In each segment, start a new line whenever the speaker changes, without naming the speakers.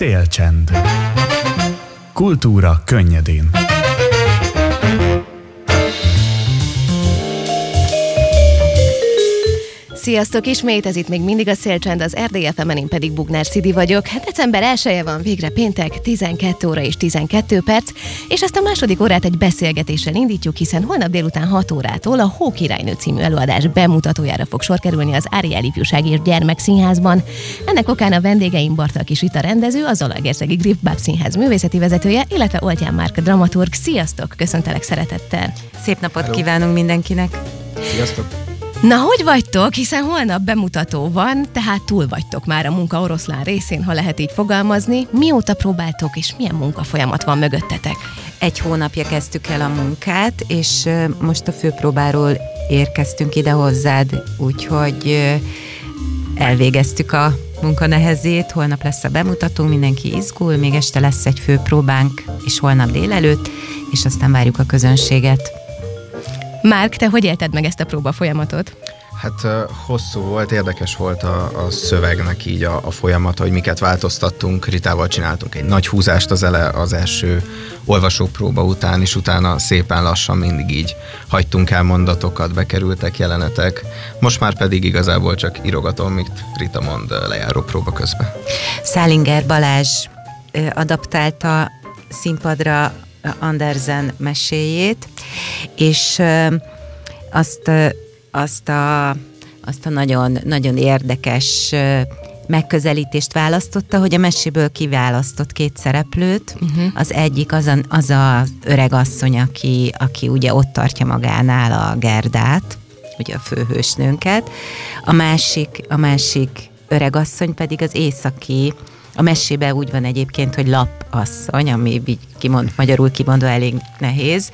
Szélcsend. Kultúra könnyedén.
Sziasztok ismét, ez itt még mindig a Szélcsend, az RDFM-en, én pedig Bugnár Szidi vagyok. Hát december 1 van, végre péntek, 12 óra és 12 perc, és ezt a második órát egy beszélgetéssel indítjuk, hiszen holnap délután 6 órától a Hókirálynő című előadás bemutatójára fog sor kerülni az Áriel Ifjúság és Gyermekszínházban. Ennek okán a vendégeim Bartal Kis a rendező, az Alagerszegi Griffbab Színház művészeti vezetője, illetve Oltyán Márk dramaturg. Sziasztok, köszöntelek szeretettel!
Szép napot Hello. kívánunk mindenkinek!
Sziasztok!
Na, hogy vagytok? Hiszen holnap bemutató van, tehát túl vagytok már a munka oroszlán részén, ha lehet így fogalmazni. Mióta próbáltok, és milyen munkafolyamat van mögöttetek?
Egy hónapja kezdtük el a munkát, és most a főpróbáról érkeztünk ide hozzád, úgyhogy elvégeztük a munka nehezét, holnap lesz a bemutató, mindenki izgul, még este lesz egy főpróbánk, és holnap délelőtt, és aztán várjuk a közönséget.
Márk, te hogy élted meg ezt a próba folyamatot?
Hát hosszú volt, érdekes volt a, a szövegnek így a, a folyamata, hogy miket változtattunk. Ritával csináltunk egy nagy húzást az ele az első olvasópróba után, és utána szépen lassan mindig így hagytunk el mondatokat, bekerültek jelenetek. Most már pedig igazából csak írogatom, mit Rita mond lejáró próba közben.
Szálinger Balázs adaptálta színpadra Andersen meséjét, és azt, azt a, azt a nagyon, nagyon érdekes megközelítést választotta, hogy a meséből kiválasztott két szereplőt. Uh-huh. Az egyik az, a, az az öreg asszony, aki, aki ugye ott tartja magánál a Gerdát, ugye a főhősnőnket. A másik, a másik öreg asszony pedig az északi a mesébe úgy van egyébként, hogy lapasszony, ami így kimond, magyarul kimondva elég nehéz,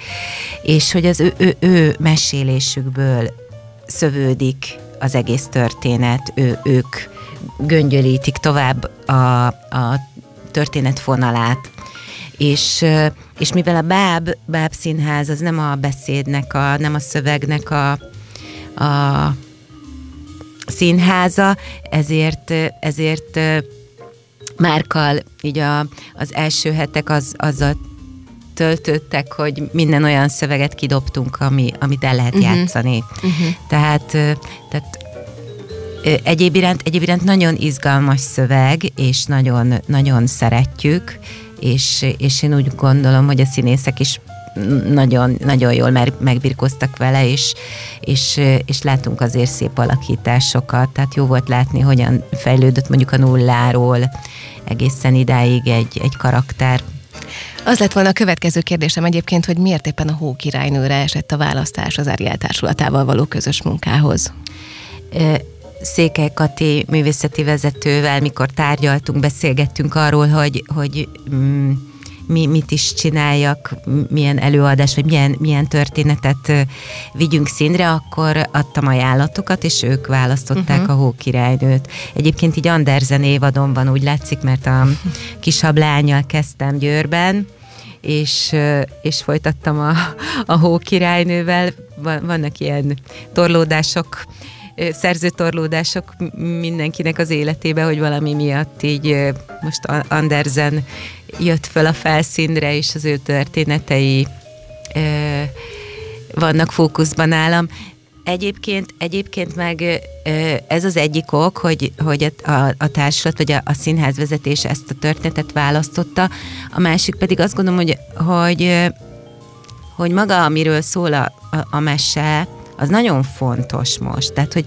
és hogy az ő, ő, ő mesélésükből szövődik az egész történet, ő, ők göngyölítik tovább a, a történet fonalát. És, és mivel a Báb, Báb Színház az nem a beszédnek, a, nem a szövegnek a, a színháza, ezért, ezért Márkal így a, az első hetek az, azzal töltöttek, hogy minden olyan szöveget kidobtunk, ami, amit el lehet uh-huh. játszani. Uh-huh. Tehát, tehát egyéb iránt, egyéb iránt nagyon izgalmas szöveg, és nagyon, nagyon szeretjük, és, és én úgy gondolom, hogy a színészek is nagyon, nagyon jól megbirkoztak vele, és, és, és látunk azért szép alakításokat, tehát jó volt látni, hogyan fejlődött mondjuk a nulláról egészen idáig egy, egy karakter.
Az lett volna a következő kérdésem egyébként, hogy miért éppen a Hókirálynőre esett a választás az Ariel társulatával való közös munkához?
Székely Kati művészeti vezetővel, mikor tárgyaltunk, beszélgettünk arról, hogy, hogy mm, mi, mit is csináljak, milyen előadás, vagy milyen, milyen történetet vigyünk színre, akkor adtam ajánlatokat, és ők választották uh-huh. a Hókirálynőt. Egyébként így Andersen évadonban úgy látszik, mert a kisabb lányjal kezdtem Győrben, és, és folytattam a, a Hókirálynővel. Vannak ilyen torlódások, szerzőtorlódások mindenkinek az életébe, hogy valami miatt így most Andersen jött föl a felszínre, és az ő történetei vannak fókuszban nálam. Egyébként, egyébként meg ez az egyik ok, hogy, hogy a, a társulat vagy a, a színház vezetés ezt a történetet választotta, a másik pedig azt gondolom, hogy, hogy, hogy maga, amiről szól a, a, a mese, az nagyon fontos most. Tehát, hogy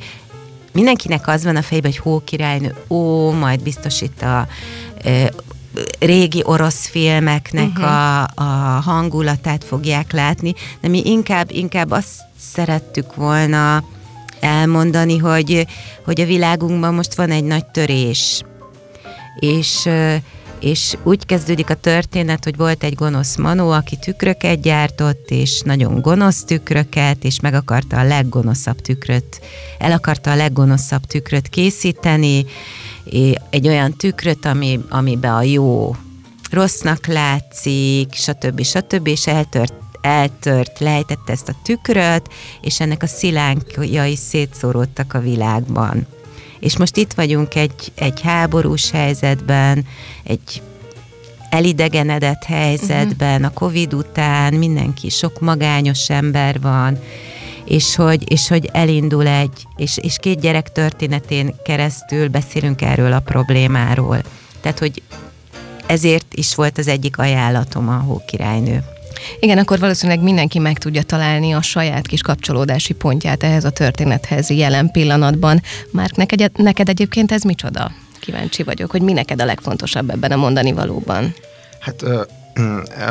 mindenkinek az van a fejében, hogy hókirálynő, ó, majd biztos itt a régi orosz filmeknek uh-huh. a, a hangulatát fogják látni, de mi inkább, inkább azt szerettük volna elmondani, hogy, hogy a világunkban most van egy nagy törés, és és úgy kezdődik a történet, hogy volt egy gonosz manó, aki tükröket gyártott, és nagyon gonosz tükröket, és meg akarta a leggonoszabb tükröt, el akarta a leggonoszabb tükröt készíteni, egy olyan tükröt, ami, amiben a jó rossznak látszik, stb. stb. és eltört eltört, lejtette ezt a tükröt, és ennek a szilánkjai szétszóródtak a világban. És most itt vagyunk egy, egy háborús helyzetben, egy elidegenedett helyzetben, a Covid után mindenki, sok magányos ember van, és hogy, és hogy elindul egy, és, és két gyerek történetén keresztül beszélünk erről a problémáról. Tehát, hogy ezért is volt az egyik ajánlatom a Hókirálynő.
Igen, akkor valószínűleg mindenki meg tudja találni a saját kis kapcsolódási pontját ehhez a történethez jelen pillanatban. Már neked, neked egyébként ez micsoda? Kíváncsi vagyok, hogy mi neked a legfontosabb ebben a mondani valóban.
Hát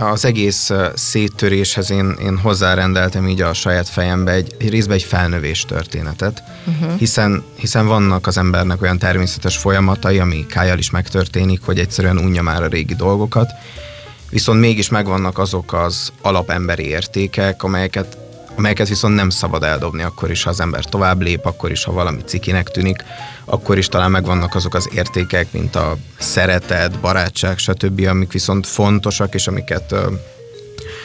az egész széttöréshez én, én hozzárendeltem így a saját fejembe egy, egy részben egy felnövés történetet, uh-huh. hiszen, hiszen vannak az embernek olyan természetes folyamatai, ami kájjal is megtörténik, hogy egyszerűen unja már a régi dolgokat, viszont mégis megvannak azok az alapemberi értékek, amelyeket amelyeket viszont nem szabad eldobni akkor is, ha az ember tovább lép, akkor is, ha valami cikinek tűnik, akkor is talán megvannak azok az értékek, mint a szeretet, barátság, stb., amik viszont fontosak, és amiket,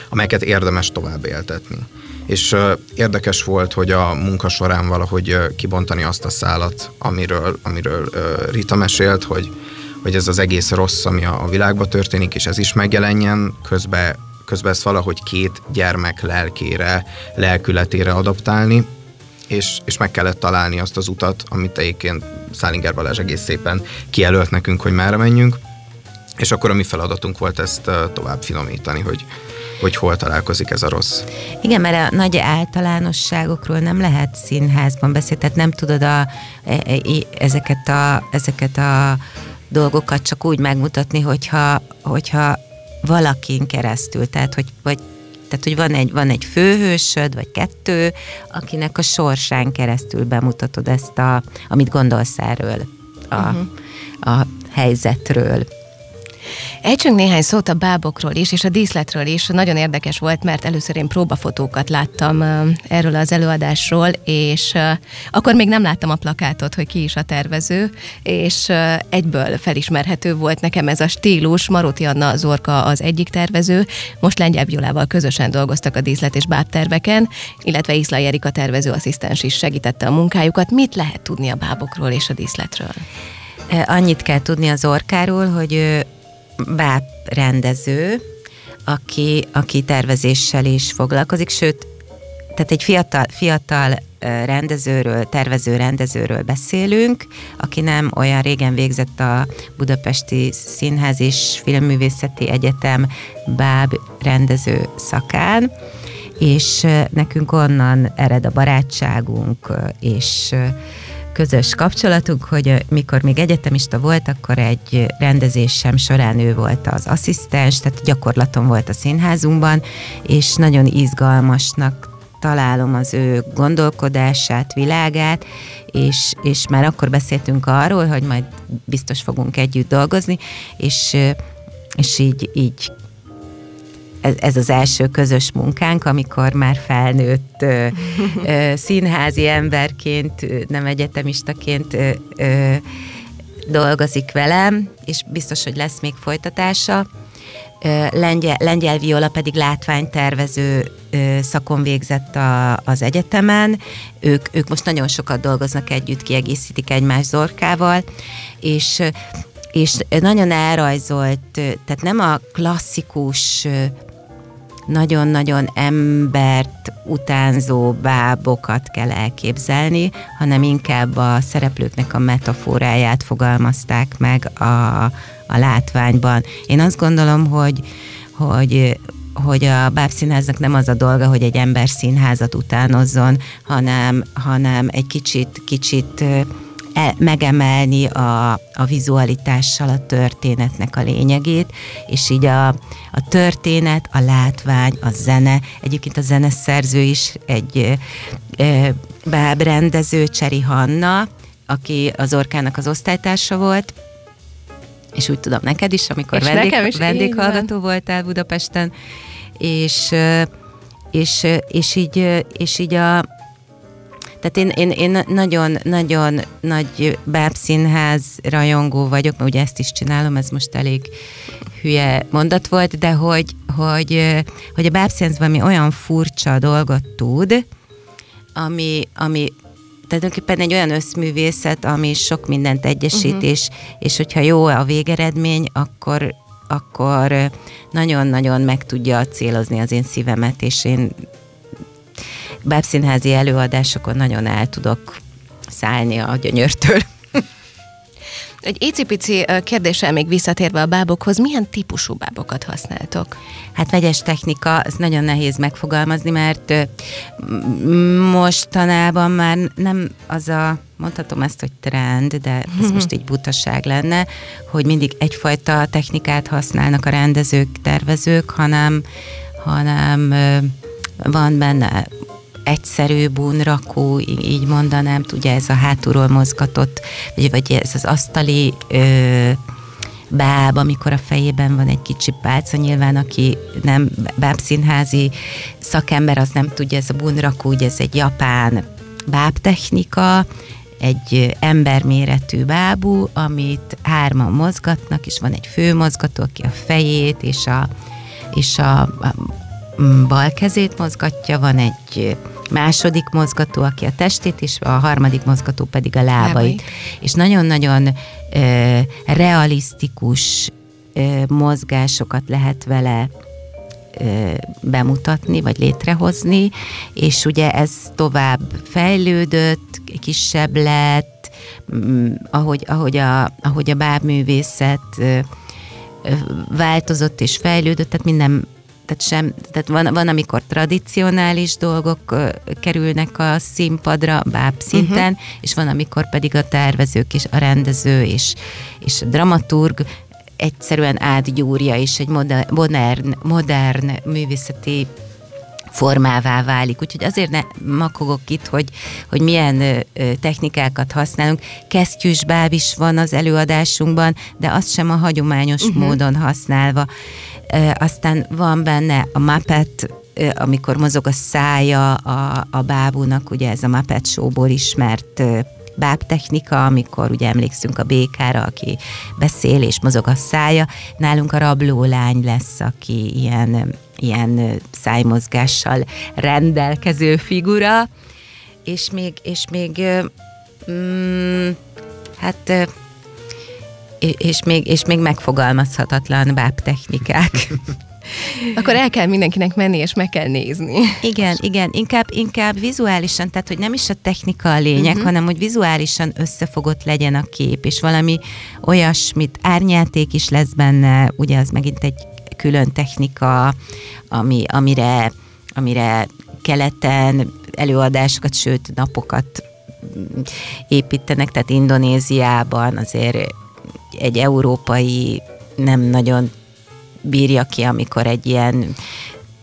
amelyeket érdemes tovább éltetni. És érdekes volt, hogy a munka során valahogy kibontani azt a szálat, amiről, amiről Rita mesélt, hogy, hogy ez az egész rossz, ami a, világban történik, és ez is megjelenjen, közben közben ezt valahogy két gyermek lelkére, lelkületére adaptálni, és, és meg kellett találni azt az utat, amit egyébként Szálinger Balázs egész szépen kijelölt nekünk, hogy merre menjünk, és akkor a mi feladatunk volt ezt tovább finomítani, hogy, hogy hol találkozik ez a rossz.
Igen, mert a nagy általánosságokról nem lehet színházban beszélni, tehát nem tudod a, e, e, ezeket, a, ezeket a dolgokat csak úgy megmutatni, hogyha, hogyha valakin keresztül, tehát hogy, vagy, tehát, hogy van, egy, van egy főhősöd, vagy kettő, akinek a sorsán keresztül bemutatod ezt, a, amit gondolsz erről, a, uh-huh. a helyzetről.
Ejtsünk néhány szót a bábokról is, és a díszletről is. Nagyon érdekes volt, mert először én próbafotókat láttam erről az előadásról, és akkor még nem láttam a plakátot, hogy ki is a tervező, és egyből felismerhető volt nekem ez a stílus. Maróti Anna Zorka az egyik tervező, most Lengyel Violával közösen dolgoztak a díszlet és bábterveken, illetve Iszla Erika tervezőasszisztens is segítette a munkájukat. Mit lehet tudni a bábokról és a díszletről?
Annyit kell tudni az orkáról, hogy báb rendező, aki, aki tervezéssel is foglalkozik, sőt, tehát egy fiatal, fiatal rendezőről, tervező rendezőről beszélünk, aki nem olyan régen végzett a Budapesti Színház és Filmművészeti Egyetem báb rendező szakán, és nekünk onnan ered a barátságunk, és közös kapcsolatunk, hogy mikor még egyetemista volt, akkor egy rendezésem során ő volt az asszisztens, tehát gyakorlaton volt a színházunkban, és nagyon izgalmasnak találom az ő gondolkodását, világát, és, és már akkor beszéltünk arról, hogy majd biztos fogunk együtt dolgozni, és, és így, így ez, ez az első közös munkánk, amikor már felnőtt ö, ö, színházi emberként, nem egyetemistaként ö, ö, dolgozik velem, és biztos, hogy lesz még folytatása. Lengyel, Lengyel Viola pedig látványtervező szakon végzett a, az egyetemen. Ők, ők most nagyon sokat dolgoznak együtt, kiegészítik egymás zorkával, és és nagyon elrajzolt, tehát nem a klasszikus nagyon-nagyon embert utánzó bábokat kell elképzelni, hanem inkább a szereplőknek a metaforáját fogalmazták meg a, a látványban. Én azt gondolom, hogy, hogy hogy a bábszínháznak nem az a dolga, hogy egy ember színházat utánozzon, hanem, hanem egy kicsit, kicsit e, megemelni a, a vizualitással a történetnek a lényegét, és így a, a történet, a látvány, a zene, egyébként a zeneszerző is egy e, bábrendező, Cseri Hanna, aki az Orkának az osztálytársa volt, és úgy tudom neked is, amikor és vendég, is vendéghallgató voltál Budapesten, és, és, és, így, és így a, tehát én, én, én nagyon, nagyon nagy bábszínház rajongó vagyok, mert ugye ezt is csinálom, ez most elég hülye mondat volt, de hogy, hogy, hogy a bábszínház valami olyan furcsa dolgot tud, ami, ami tulajdonképpen egy olyan összművészet, ami sok mindent egyesít, uh-huh. és, és hogyha jó a végeredmény, akkor akkor nagyon-nagyon meg tudja célozni az én szívemet, és én bábszínházi előadásokon nagyon el tudok szállni a gyönyörtől.
Egy icipici kérdéssel még visszatérve a bábokhoz, milyen típusú bábokat használtok?
Hát vegyes technika, ez nagyon nehéz megfogalmazni, mert mostanában már nem az a, mondhatom ezt, hogy trend, de ez most egy butaság lenne, hogy mindig egyfajta technikát használnak a rendezők, tervezők, hanem, hanem van benne egyszerű bunrakó, így mondanám, ugye ez a hátulról mozgatott, vagy, vagy ez az asztali ö, báb, amikor a fejében van egy kicsi pálca, nyilván aki nem bábszínházi szakember, az nem tudja, ez a bunrakó, ugye ez egy japán bábtechnika, egy emberméretű bábú, amit hárman mozgatnak, és van egy főmozgató, aki a fejét és a, és a, a bal kezét mozgatja, van egy második mozgató, aki a testét, és a harmadik mozgató pedig a lábait. Lábai. És nagyon-nagyon ö, realisztikus ö, mozgásokat lehet vele bemutatni, vagy létrehozni, és ugye ez tovább fejlődött, kisebb lett, ahogy, ahogy, a, ahogy a bábművészet változott és fejlődött, tehát minden tehát, sem, tehát van, van, amikor tradicionális dolgok kerülnek a színpadra, báb szinten, uh-huh. és van, amikor pedig a tervezők és a rendező és, és a dramaturg egyszerűen átgyúrja, és egy modern, modern művészeti formává válik. Úgyhogy azért ne makogok itt, hogy, hogy milyen ö, technikákat használunk. Kesztyűs báb is van az előadásunkban, de azt sem a hagyományos uh-huh. módon használva. Aztán van benne a Muppet, amikor mozog a szája a, a bábúnak, ugye ez a Muppet showból ismert bábtechnika, amikor ugye emlékszünk a békára, aki beszél és mozog a szája. Nálunk a rabló lány lesz, aki ilyen, ilyen szájmozgással rendelkező figura, és még, és még mm, hát és még, és még megfogalmazhatatlan bábtechnikák.
Akkor el kell mindenkinek menni, és meg kell nézni.
Igen, igen, inkább, inkább vizuálisan, tehát hogy nem is a technika a lényeg, uh-huh. hanem hogy vizuálisan összefogott legyen a kép, és valami olyasmit, árnyáték is lesz benne, ugye az megint egy külön technika, ami, amire, amire keleten előadásokat, sőt napokat építenek, tehát Indonéziában azért egy európai nem nagyon bírja ki, amikor egy ilyen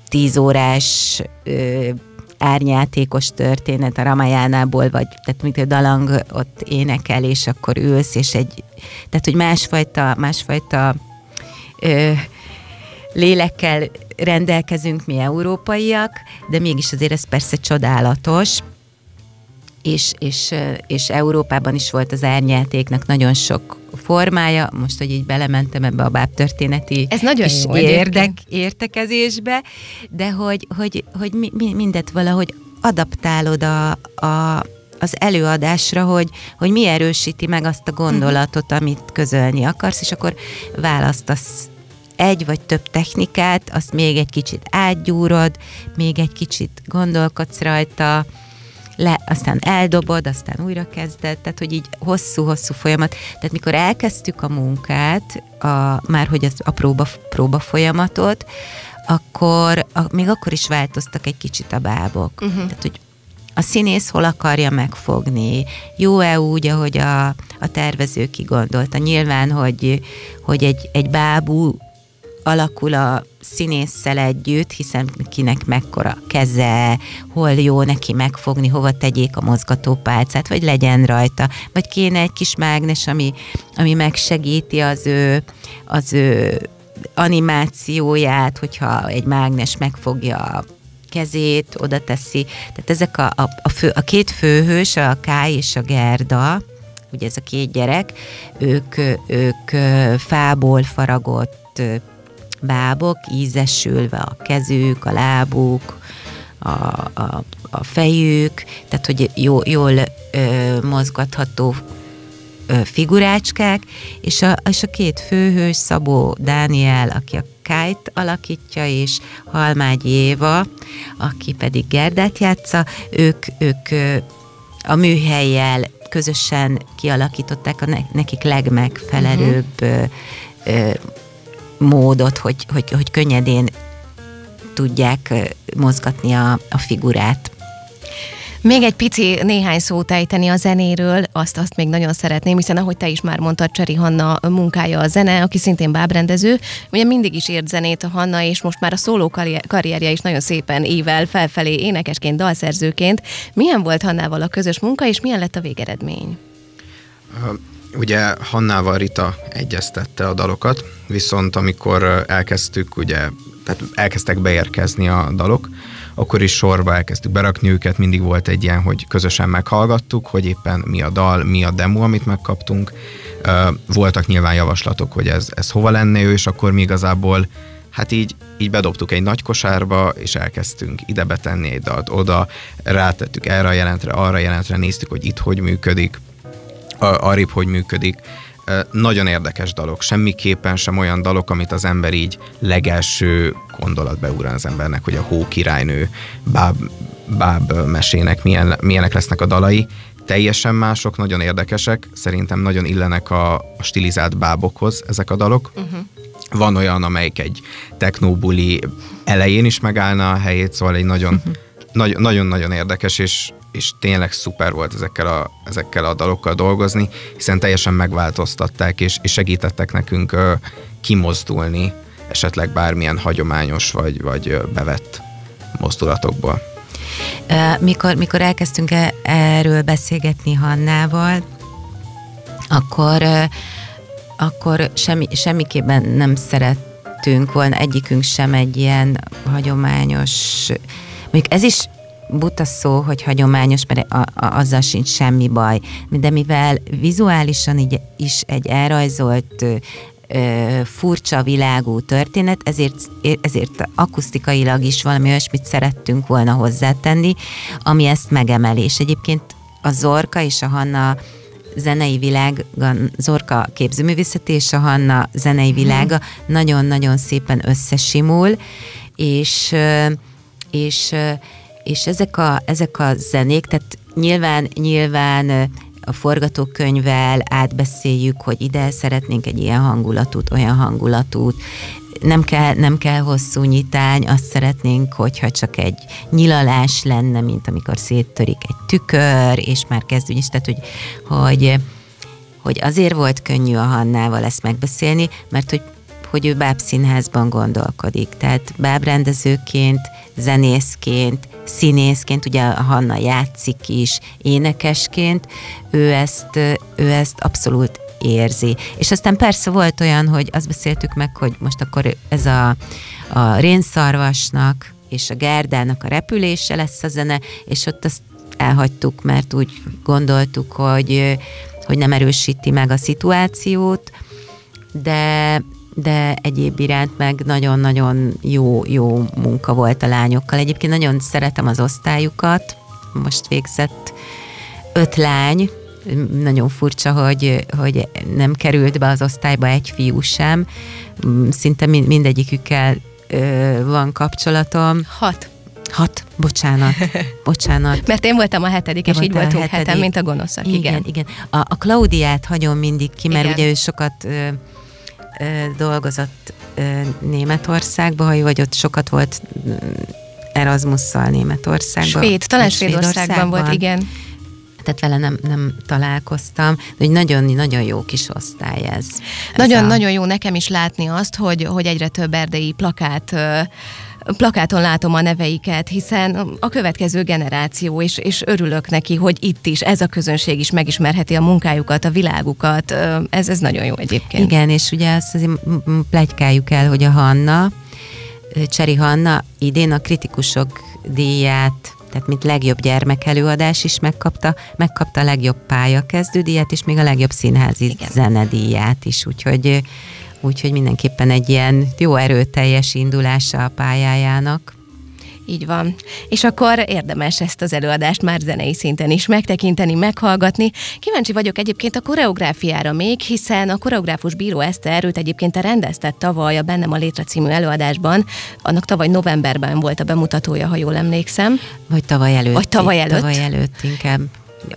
tíz órás ö, árnyátékos történet a Ramajánából, vagy tehát mint a dalang ott énekel, és akkor ülsz, és egy, tehát hogy másfajta, másfajta ö, lélekkel rendelkezünk mi európaiak, de mégis azért ez persze csodálatos, és, és, és Európában is volt az árnyátéknak nagyon sok formája, most, hogy így belementem ebbe a bábtörténeti
Ez nagyon
és jó érdek, értekezésbe, de hogy, hogy, hogy mi, mi, mindet valahogy adaptálod a, a, az előadásra, hogy, hogy mi erősíti meg azt a gondolatot, uh-huh. amit közölni akarsz, és akkor választasz egy vagy több technikát, azt még egy kicsit átgyúrod, még egy kicsit gondolkodsz rajta, le, aztán eldobod, aztán újra kezded, tehát hogy így hosszú-hosszú folyamat. Tehát mikor elkezdtük a munkát, a, már hogy az a próba, próba folyamatot, akkor a, még akkor is változtak egy kicsit a bábok. Uh-huh. Tehát, hogy a színész hol akarja megfogni, jó-e úgy, ahogy a, a tervező kigondolta. Nyilván, hogy, hogy egy, egy bábú alakul a színésszel együtt, hiszen kinek mekkora keze, hol jó neki megfogni, hova tegyék a mozgatópálcát, vagy legyen rajta, vagy kéne egy kis mágnes, ami, ami megsegíti az ő, az ő animációját, hogyha egy mágnes megfogja a kezét, oda teszi. Tehát ezek a, a, a, fő, a két főhős, a Kály és a Gerda, ugye ez a két gyerek, ők, ők fából faragott bábok, ízesülve a kezük, a lábuk, a, a, a fejük, tehát hogy jó, jól ö, mozgatható ö, figurácskák, és a, és a két főhős, Szabó Dániel, aki a Kite alakítja, és Halmágy Éva, aki pedig Gerdát játsza, ők, ők ö, a műhelyjel közösen kialakították a nekik legmegfelelőbb uh-huh. ö, ö, módot, hogy, hogy, hogy könnyedén tudják mozgatni a, a figurát.
Még egy pici néhány szót ejteni a zenéről, azt, azt még nagyon szeretném, hiszen ahogy te is már mondtad, Cseri Hanna munkája a zene, aki szintén bábrendező, ugye mindig is ért zenét a Hanna, és most már a szóló karrierje is nagyon szépen ível felfelé énekesként, dalszerzőként. Milyen volt Hannával a közös munka, és milyen lett a végeredmény?
Ugye Hannával Rita egyeztette a dalokat, viszont amikor elkezdtük, ugye, tehát elkezdtek beérkezni a dalok, akkor is sorba elkezdtük berakni őket, mindig volt egy ilyen, hogy közösen meghallgattuk, hogy éppen mi a dal, mi a demo, amit megkaptunk. Voltak nyilván javaslatok, hogy ez, ez hova lenne ő, és akkor mi igazából hát így, így bedobtuk egy nagy kosárba, és elkezdtünk ide betenni egy dalt, oda rátettük erre a jelentre, arra a jelentre, néztük, hogy itt hogy működik, arrébb hogy működik. Nagyon érdekes dalok, semmiképpen sem olyan dalok, amit az ember így legelső gondolat beúran az embernek, hogy a hó királynő báb, báb mesének milyen, milyenek lesznek a dalai. Teljesen mások, nagyon érdekesek, szerintem nagyon illenek a, a stilizált bábokhoz ezek a dalok. Uh-huh. Van olyan, amelyik egy technóbuli elején is megállna a helyét, szóval egy nagyon uh-huh nagyon-nagyon érdekes, és, és tényleg szuper volt ezekkel a, ezekkel a dalokkal dolgozni, hiszen teljesen megváltoztatták, és, és segítettek nekünk ö, kimozdulni esetleg bármilyen hagyományos vagy, vagy bevett mozdulatokból.
Mikor, mikor elkezdtünk e, erről beszélgetni Hannával, akkor, akkor semmi, semmiképpen nem szerettünk volna egyikünk sem egy ilyen hagyományos Mondjuk ez is buta szó, hogy hagyományos, mert a, a, azzal sincs semmi baj. De mivel vizuálisan így, is egy elrajzolt ö, furcsa világú történet, ezért, ezért akusztikailag is valami olyasmit szerettünk volna hozzátenni, ami ezt megemeli. És egyébként a Zorka és a Hanna zenei világ, Zorka képzőművészeti és a Hanna zenei világa nagyon-nagyon szépen összesimul, és és, és ezek, a, ezek a zenék, tehát nyilván, nyilván a forgatókönyvvel átbeszéljük, hogy ide szeretnénk egy ilyen hangulatút, olyan hangulatút, nem kell, nem kell hosszú nyitány, azt szeretnénk, hogyha csak egy nyilalás lenne, mint amikor széttörik egy tükör, és már kezdünk is, tehát hogy, hogy, hogy azért volt könnyű a Hannával ezt megbeszélni, mert hogy hogy ő bábszínházban gondolkodik. Tehát bábrendezőként, zenészként, színészként, ugye Hanna játszik is, énekesként, ő ezt, ő ezt abszolút érzi. És aztán persze volt olyan, hogy azt beszéltük meg, hogy most akkor ez a, a rénszarvasnak és a Gerdának a repülése lesz a zene, és ott azt elhagytuk, mert úgy gondoltuk, hogy, hogy nem erősíti meg a szituációt, de, de egyéb iránt meg nagyon-nagyon jó, jó munka volt a lányokkal. Egyébként nagyon szeretem az osztályukat, most végzett öt lány, nagyon furcsa, hogy, hogy nem került be az osztályba egy fiú sem, szinte mindegyikükkel van kapcsolatom.
Hat.
Hat, bocsánat, bocsánat.
Mert én voltam a hetedik, és így voltunk hetem, mint a gonoszak, igen.
Igen, igen. A, a Klaudiát hagyom mindig ki, mert igen. ugye ő sokat dolgozott Németországba, ha vagy ott sokat volt Erasmusszal Németországban.
Svéd, talán Svédországban volt, igen.
Tehát vele nem, nem találkoztam, de hogy nagyon-nagyon jó kis osztály ez.
Nagyon-nagyon a... jó nekem is látni azt, hogy, hogy egyre több erdei plakát plakáton látom a neveiket, hiszen a következő generáció, és, és örülök neki, hogy itt is ez a közönség is megismerheti a munkájukat, a világukat. Ez, ez nagyon jó egyébként.
Igen, és ugye azt azért plegykáljuk el, hogy a Hanna, Cseri Hanna idén a kritikusok díját tehát mint legjobb gyermekelőadás is megkapta, megkapta a legjobb pályakezdődíjat, és még a legjobb színházi Igen. zenedíját is, úgyhogy Úgyhogy mindenképpen egy ilyen jó erőteljes indulása a pályájának.
Így van. És akkor érdemes ezt az előadást már zenei szinten is megtekinteni, meghallgatni. Kíváncsi vagyok egyébként a koreográfiára még, hiszen a koreográfus Bíró Eszter őt egyébként te rendezted tavaly a Bennem a Létre című előadásban. Annak tavaly novemberben volt a bemutatója, ha jól emlékszem.
Vagy tavaly előtt.
Vagy tavaly előtt.
Tavaly előtt inkább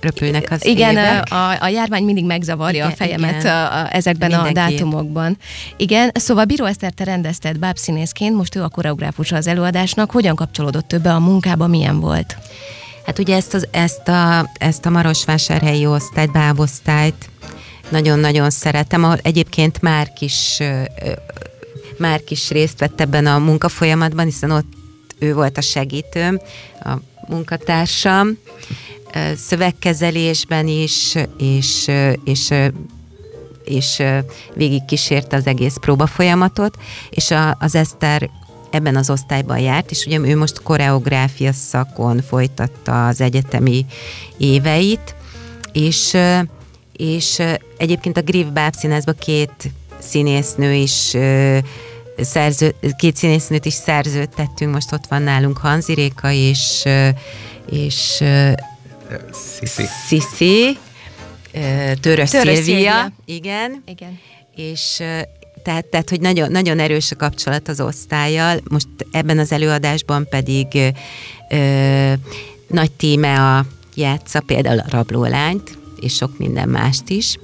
röpülnek az
Igen,
évek.
a, a járvány mindig megzavarja igen, a fejemet igen. A, a, ezekben Mindenki. a dátumokban. Igen, szóval Bíró Eszter, te rendezted bábszínészként, most ő a koreográfusa az előadásnak. Hogyan kapcsolódott többe a munkába, milyen volt?
Hát ugye ezt, az, ezt, a, ezt a Marosvásárhelyi osztályt, bábosztályt nagyon-nagyon szeretem, ahol egyébként már kis, már kis részt vett ebben a munkafolyamatban, hiszen ott ő volt a segítőm, a munkatársam, szövegkezelésben is, és, és és végig kísérte az egész próba folyamatot, és a, az Eszter ebben az osztályban járt, és ugye ő most koreográfia szakon folytatta az egyetemi éveit, és, és egyébként a Griff Bábszínházban két színésznő is szerző, két színésznőt is szerződtettünk, most ott van nálunk Hanzi Réka és, és
Sziszi.
Sziszi, Törös Szilvia, igen.
igen.
És tehát, tehát hogy nagyon, nagyon erős a kapcsolat az osztályjal. Most ebben az előadásban pedig ö, nagy tíme a játsza például a rablólányt, és sok minden mást is.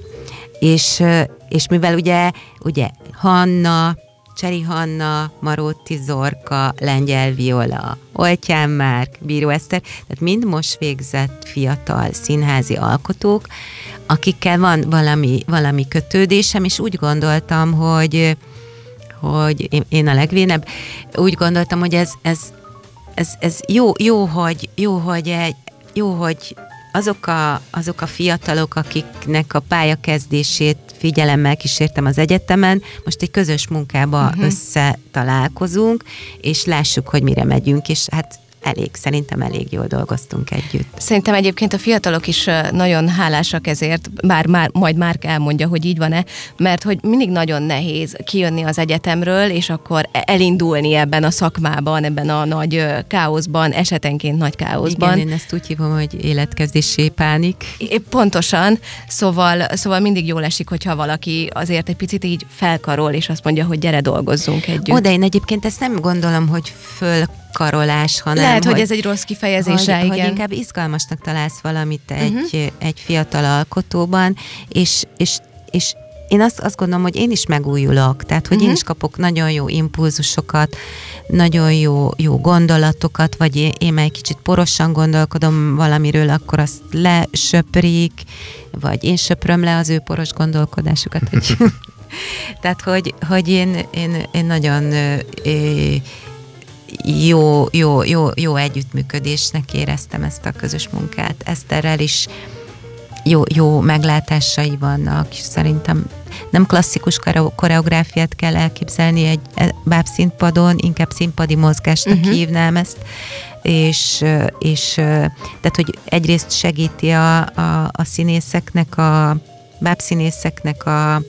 És, és mivel ugye, ugye Hanna, Cseri Hanna, Maróti Zorka, Lengyel Viola, Oltyán Márk, Bíró Eszter, tehát mind most végzett fiatal színházi alkotók, akikkel van valami, valami kötődésem, és úgy gondoltam, hogy hogy én a legvénebb, úgy gondoltam, hogy ez, ez, ez, ez jó, jó, hogy, jó, hogy egy, jó, hogy azok a, azok a fiatalok, akiknek a pályakezdését figyelemmel kísértem az egyetemen, most egy közös munkába uh-huh. összetalálkozunk, és lássuk, hogy mire megyünk, és hát elég, szerintem elég jól dolgoztunk együtt.
Szerintem egyébként a fiatalok is nagyon hálásak ezért, bár már, majd már elmondja, hogy így van-e, mert hogy mindig nagyon nehéz kijönni az egyetemről, és akkor e- elindulni ebben a szakmában, ebben a nagy káoszban, esetenként nagy káoszban.
Igen, én ezt úgy hívom, hogy életkezdési pánik.
Pontosan, szóval, szóval mindig jól esik, hogyha valaki azért egy picit így felkarol, és azt mondja, hogy gyere dolgozzunk együtt.
Oda én egyébként ezt nem gondolom, hogy föl karolás, hanem...
Lehet, hogy, hogy ez egy rossz kifejezése,
hogy,
igen.
Hogy inkább izgalmasnak találsz valamit egy, uh-huh. egy fiatal alkotóban, és, és, és én azt, azt gondolom, hogy én is megújulok, tehát hogy uh-huh. én is kapok nagyon jó impulzusokat, nagyon jó, jó gondolatokat, vagy én, én egy kicsit porosan gondolkodom valamiről, akkor azt lesöprik, vagy én söpröm le az ő poros gondolkodásukat. Hogy tehát, hogy, hogy én, én, én nagyon jó, jó, jó, jó együttműködésnek éreztem ezt a közös munkát. Eszterrel is jó, jó meglátásai vannak, és szerintem nem klasszikus koreográfiát kell elképzelni egy e, bábszínpadon, inkább színpadi mozgásnak uh-huh. hívnám ezt, és, és tehát, hogy egyrészt segíti a, a, a színészeknek, a bábszínészeknek a,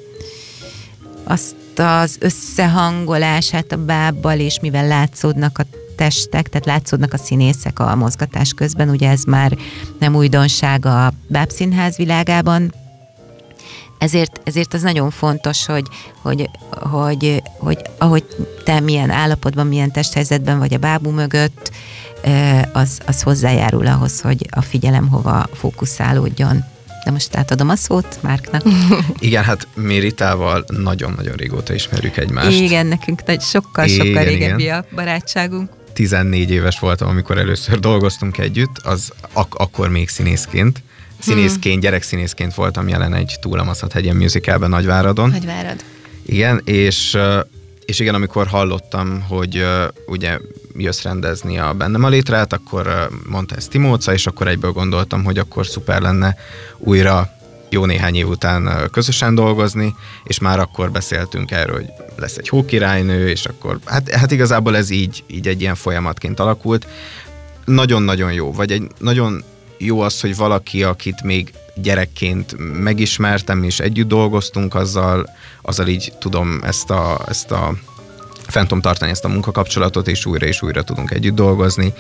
azt az összehangolását a bábbal, és mivel látszódnak a testek, tehát látszódnak a színészek a mozgatás közben, ugye ez már nem újdonság a bábszínház világában, ezért, ezért az nagyon fontos, hogy, hogy, hogy, hogy ahogy te milyen állapotban, milyen testhelyzetben vagy a bábú mögött, az, az hozzájárul ahhoz, hogy a figyelem hova fókuszálódjon. De most átadom a szót Márknak.
Igen, hát mi Ritával nagyon-nagyon régóta ismerjük egymást.
Igen, nekünk sokkal-sokkal régebbi a barátságunk.
14 éves voltam, amikor először dolgoztunk együtt, az ak- akkor még színészként. Színészként, hmm. gyerekszínészként voltam jelen egy Túlamaszat hegyen musicalben Nagyváradon.
Nagyvárad.
Igen, és és igen, amikor hallottam, hogy uh, ugye jössz rendezni a bennem a létrát, akkor mondta ezt Timóca, és akkor egyből gondoltam, hogy akkor szuper lenne újra jó néhány év után közösen dolgozni, és már akkor beszéltünk erről, hogy lesz egy hókirálynő, és akkor hát, hát igazából ez így, így egy ilyen folyamatként alakult. Nagyon-nagyon jó, vagy egy nagyon jó az, hogy valaki, akit még gyerekként megismertem, és együtt dolgoztunk azzal, azzal így tudom ezt a, ezt a fent tudom tartani ezt a munkakapcsolatot, és újra és újra tudunk együtt dolgozni,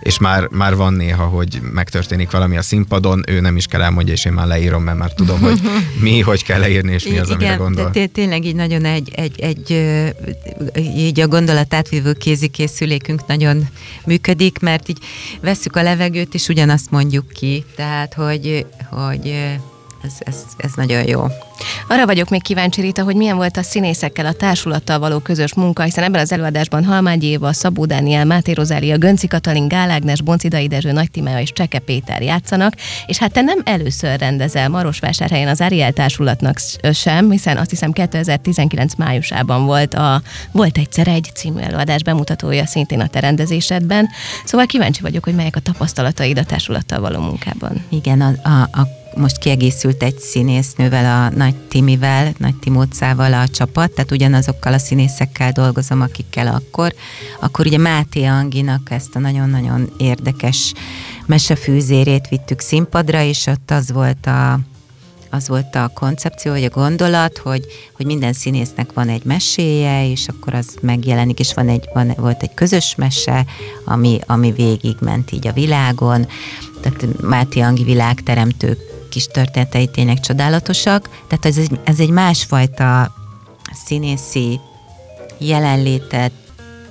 és már, már van néha, hogy megtörténik valami a színpadon, ő nem is kell elmondja, és én már leírom, mert már tudom, hogy mi, hogy kell leírni, és mi az, amire gondol.
Igen, tényleg így nagyon egy, egy, egy így a gondolat átvívő kézikészülékünk nagyon működik, mert így veszük a levegőt, és ugyanazt mondjuk ki, tehát, hogy, hogy ez, ez, ez nagyon jó.
Arra vagyok még kíváncsi, Rita, hogy milyen volt a színészekkel, a társulattal való közös munka, hiszen ebben az előadásban Halmágyi Éva, Szabó Dániel, Máté Rozália, Gönci Katalin, Gál Ágnes, Boncidai Dezső, Nagy Timea és Cseke Péter játszanak, és hát te nem először rendezel Marosvásárhelyen az Ariel társulatnak sem, hiszen azt hiszem 2019 májusában volt a Volt egyszer egy című előadás bemutatója szintén a te rendezésedben. Szóval kíváncsi vagyok, hogy melyek a tapasztalataid a társulattal való munkában.
Igen, a, a, a most kiegészült egy színésznővel, a Nagy Timivel, Nagy Timócával a csapat, tehát ugyanazokkal a színészekkel dolgozom, akikkel akkor. Akkor ugye Máté Anginak ezt a nagyon-nagyon érdekes mesefűzérét vittük színpadra, és ott az volt a az volt a koncepció, vagy a gondolat, hogy, hogy minden színésznek van egy meséje, és akkor az megjelenik, és van egy, van, volt egy közös mese, ami, ami végig ment így a világon. Tehát Máté Angi világteremtő kis történetei tényleg csodálatosak, tehát ez egy, ez egy másfajta színészi jelenlétet,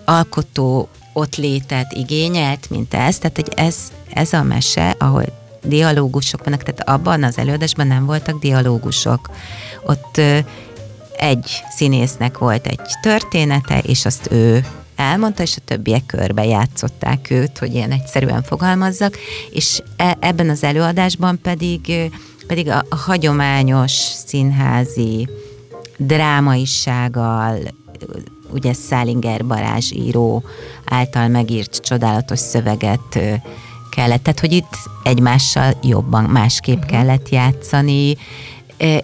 alkotó ott létet igényelt, mint ez, tehát hogy ez, ez a mese, ahol dialógusok vannak, tehát abban az előadásban nem voltak dialógusok. Ott egy színésznek volt egy története, és azt ő elmondta, és a többiek körbe játszották őt, hogy ilyen egyszerűen fogalmazzak, és e, ebben az előadásban pedig, pedig a, a hagyományos színházi drámaisággal, ugye Szálinger Barázs író által megírt csodálatos szöveget kellett, tehát hogy itt egymással jobban, másképp uh-huh. kellett játszani,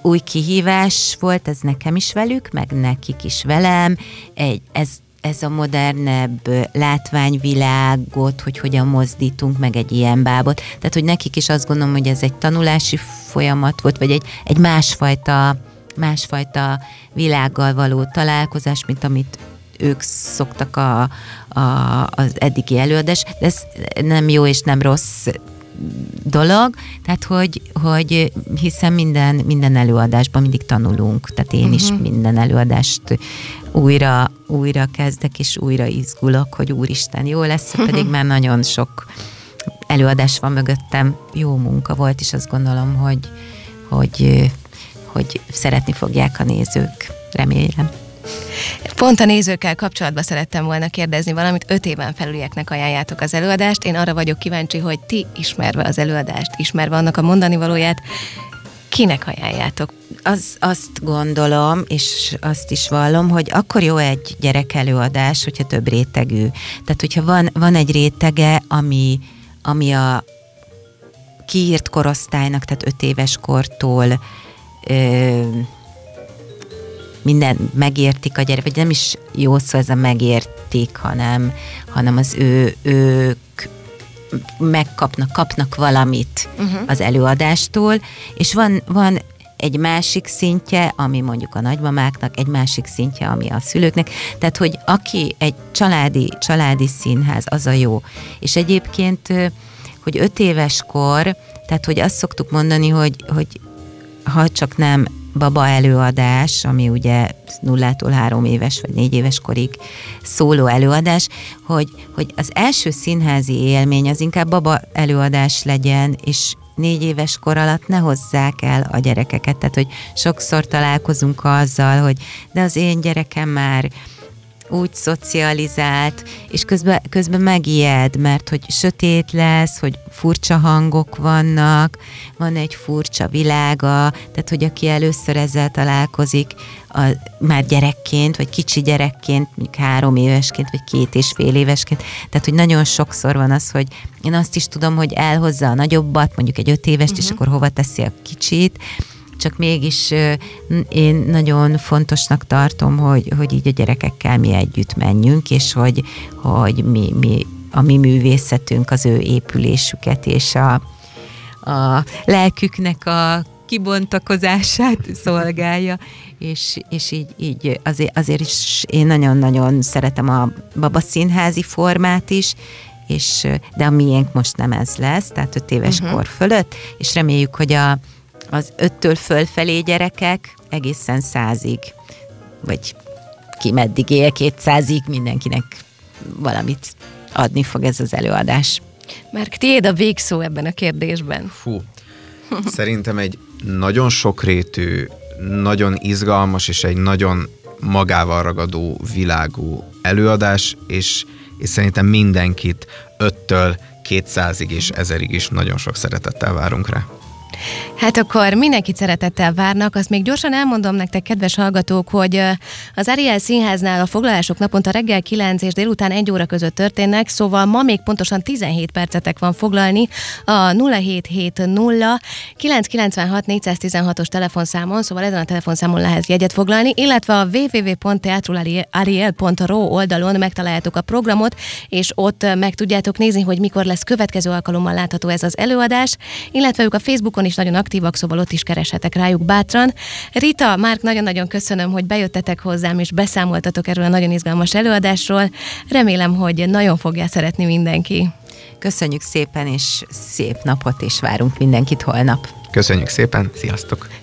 új kihívás volt ez nekem is velük, meg nekik is velem. Egy, ez ez a modernebb látványvilágot, hogy hogyan mozdítunk meg egy ilyen bábot. Tehát, hogy nekik is azt gondolom, hogy ez egy tanulási folyamat volt, vagy egy, egy másfajta, másfajta világgal való találkozás, mint amit ők szoktak a, a, az eddigi előadás, de ez nem jó és nem rossz dolog, tehát hogy, hogy hiszen minden, minden előadásban mindig tanulunk, tehát én uh-huh. is mhm. minden előadást újra, újra kezdek, és újra izgulok, hogy úristen, jó lesz, pedig már nagyon sok előadás van mögöttem, jó munka volt, és azt gondolom, hogy, hogy, hogy szeretni fogják a nézők, remélem.
Pont a nézőkkel kapcsolatban szerettem volna kérdezni valamit. Öt éven felülieknek ajánljátok az előadást. Én arra vagyok kíváncsi, hogy ti ismerve az előadást, ismerve annak a mondani valóját, kinek ajánljátok?
Az, azt gondolom, és azt is vallom, hogy akkor jó egy gyerek előadás, hogyha több rétegű. Tehát, hogyha van, van egy rétege, ami, ami a kiírt korosztálynak, tehát öt éves kortól ö, minden megértik a gyerek, vagy nem is jó szó ez a megértik, hanem, hanem az ő, ők megkapnak, kapnak valamit uh-huh. az előadástól, és van, van egy másik szintje, ami mondjuk a nagymamáknak, egy másik szintje, ami a szülőknek. Tehát, hogy aki egy családi, családi színház, az a jó. És egyébként, hogy öt éves kor, tehát, hogy azt szoktuk mondani, hogy, hogy ha csak nem baba előadás, ami ugye nullától három éves vagy négy éves korig szóló előadás, hogy, hogy az első színházi élmény az inkább baba előadás legyen, és négy éves kor alatt ne hozzák el a gyerekeket. Tehát, hogy sokszor találkozunk azzal, hogy de az én gyerekem már úgy szocializált, és közben, közben megijed, mert hogy sötét lesz, hogy furcsa hangok vannak, van egy furcsa világa, tehát hogy aki először ezzel találkozik, a, már gyerekként, vagy kicsi gyerekként, mondjuk három évesként, vagy két és fél évesként, tehát hogy nagyon sokszor van az, hogy én azt is tudom, hogy elhozza a nagyobbat, mondjuk egy öt évest, uh-huh. és mhm. akkor hova teszi a kicsit, csak mégis én nagyon fontosnak tartom, hogy, hogy így a gyerekekkel mi együtt menjünk, és hogy, hogy mi, mi, a mi művészetünk az ő épülésüket és a, a lelküknek a kibontakozását szolgálja, és, és így, így azért, azért is én nagyon-nagyon szeretem a babaszínházi formát is, és, de a miénk most nem ez lesz, tehát öt éves uh-huh. kor fölött, és reméljük, hogy a, az öttől fölfelé gyerekek egészen százig, vagy ki meddig él, kétszázig mindenkinek valamit adni fog ez az előadás.
Márk, tiéd a végszó ebben a kérdésben.
Fú, szerintem egy nagyon sokrétű, nagyon izgalmas és egy nagyon magával ragadó világú előadás, és, és szerintem mindenkit öttől kétszázig és ezerig is nagyon sok szeretettel várunk rá.
Hát akkor mindenkit szeretettel várnak. Azt még gyorsan elmondom nektek, kedves hallgatók, hogy az Ariel Színháznál a foglalások naponta reggel 9 és délután 1 óra között történnek, szóval ma még pontosan 17 percetek van foglalni a 0770 996 416-os telefonszámon, szóval ezen a telefonszámon lehet jegyet foglalni, illetve a www.teatrulariel.ro oldalon megtaláljátok a programot, és ott meg tudjátok nézni, hogy mikor lesz következő alkalommal látható ez az előadás, illetve ők a Facebookon is nagyon aktívak, szóval ott is kereshetek rájuk bátran. Rita, Márk, nagyon-nagyon köszönöm, hogy bejöttetek hozzám, és beszámoltatok erről a nagyon izgalmas előadásról. Remélem, hogy nagyon fogja szeretni mindenki.
Köszönjük szépen, és szép napot, és várunk mindenkit holnap.
Köszönjük szépen, sziasztok!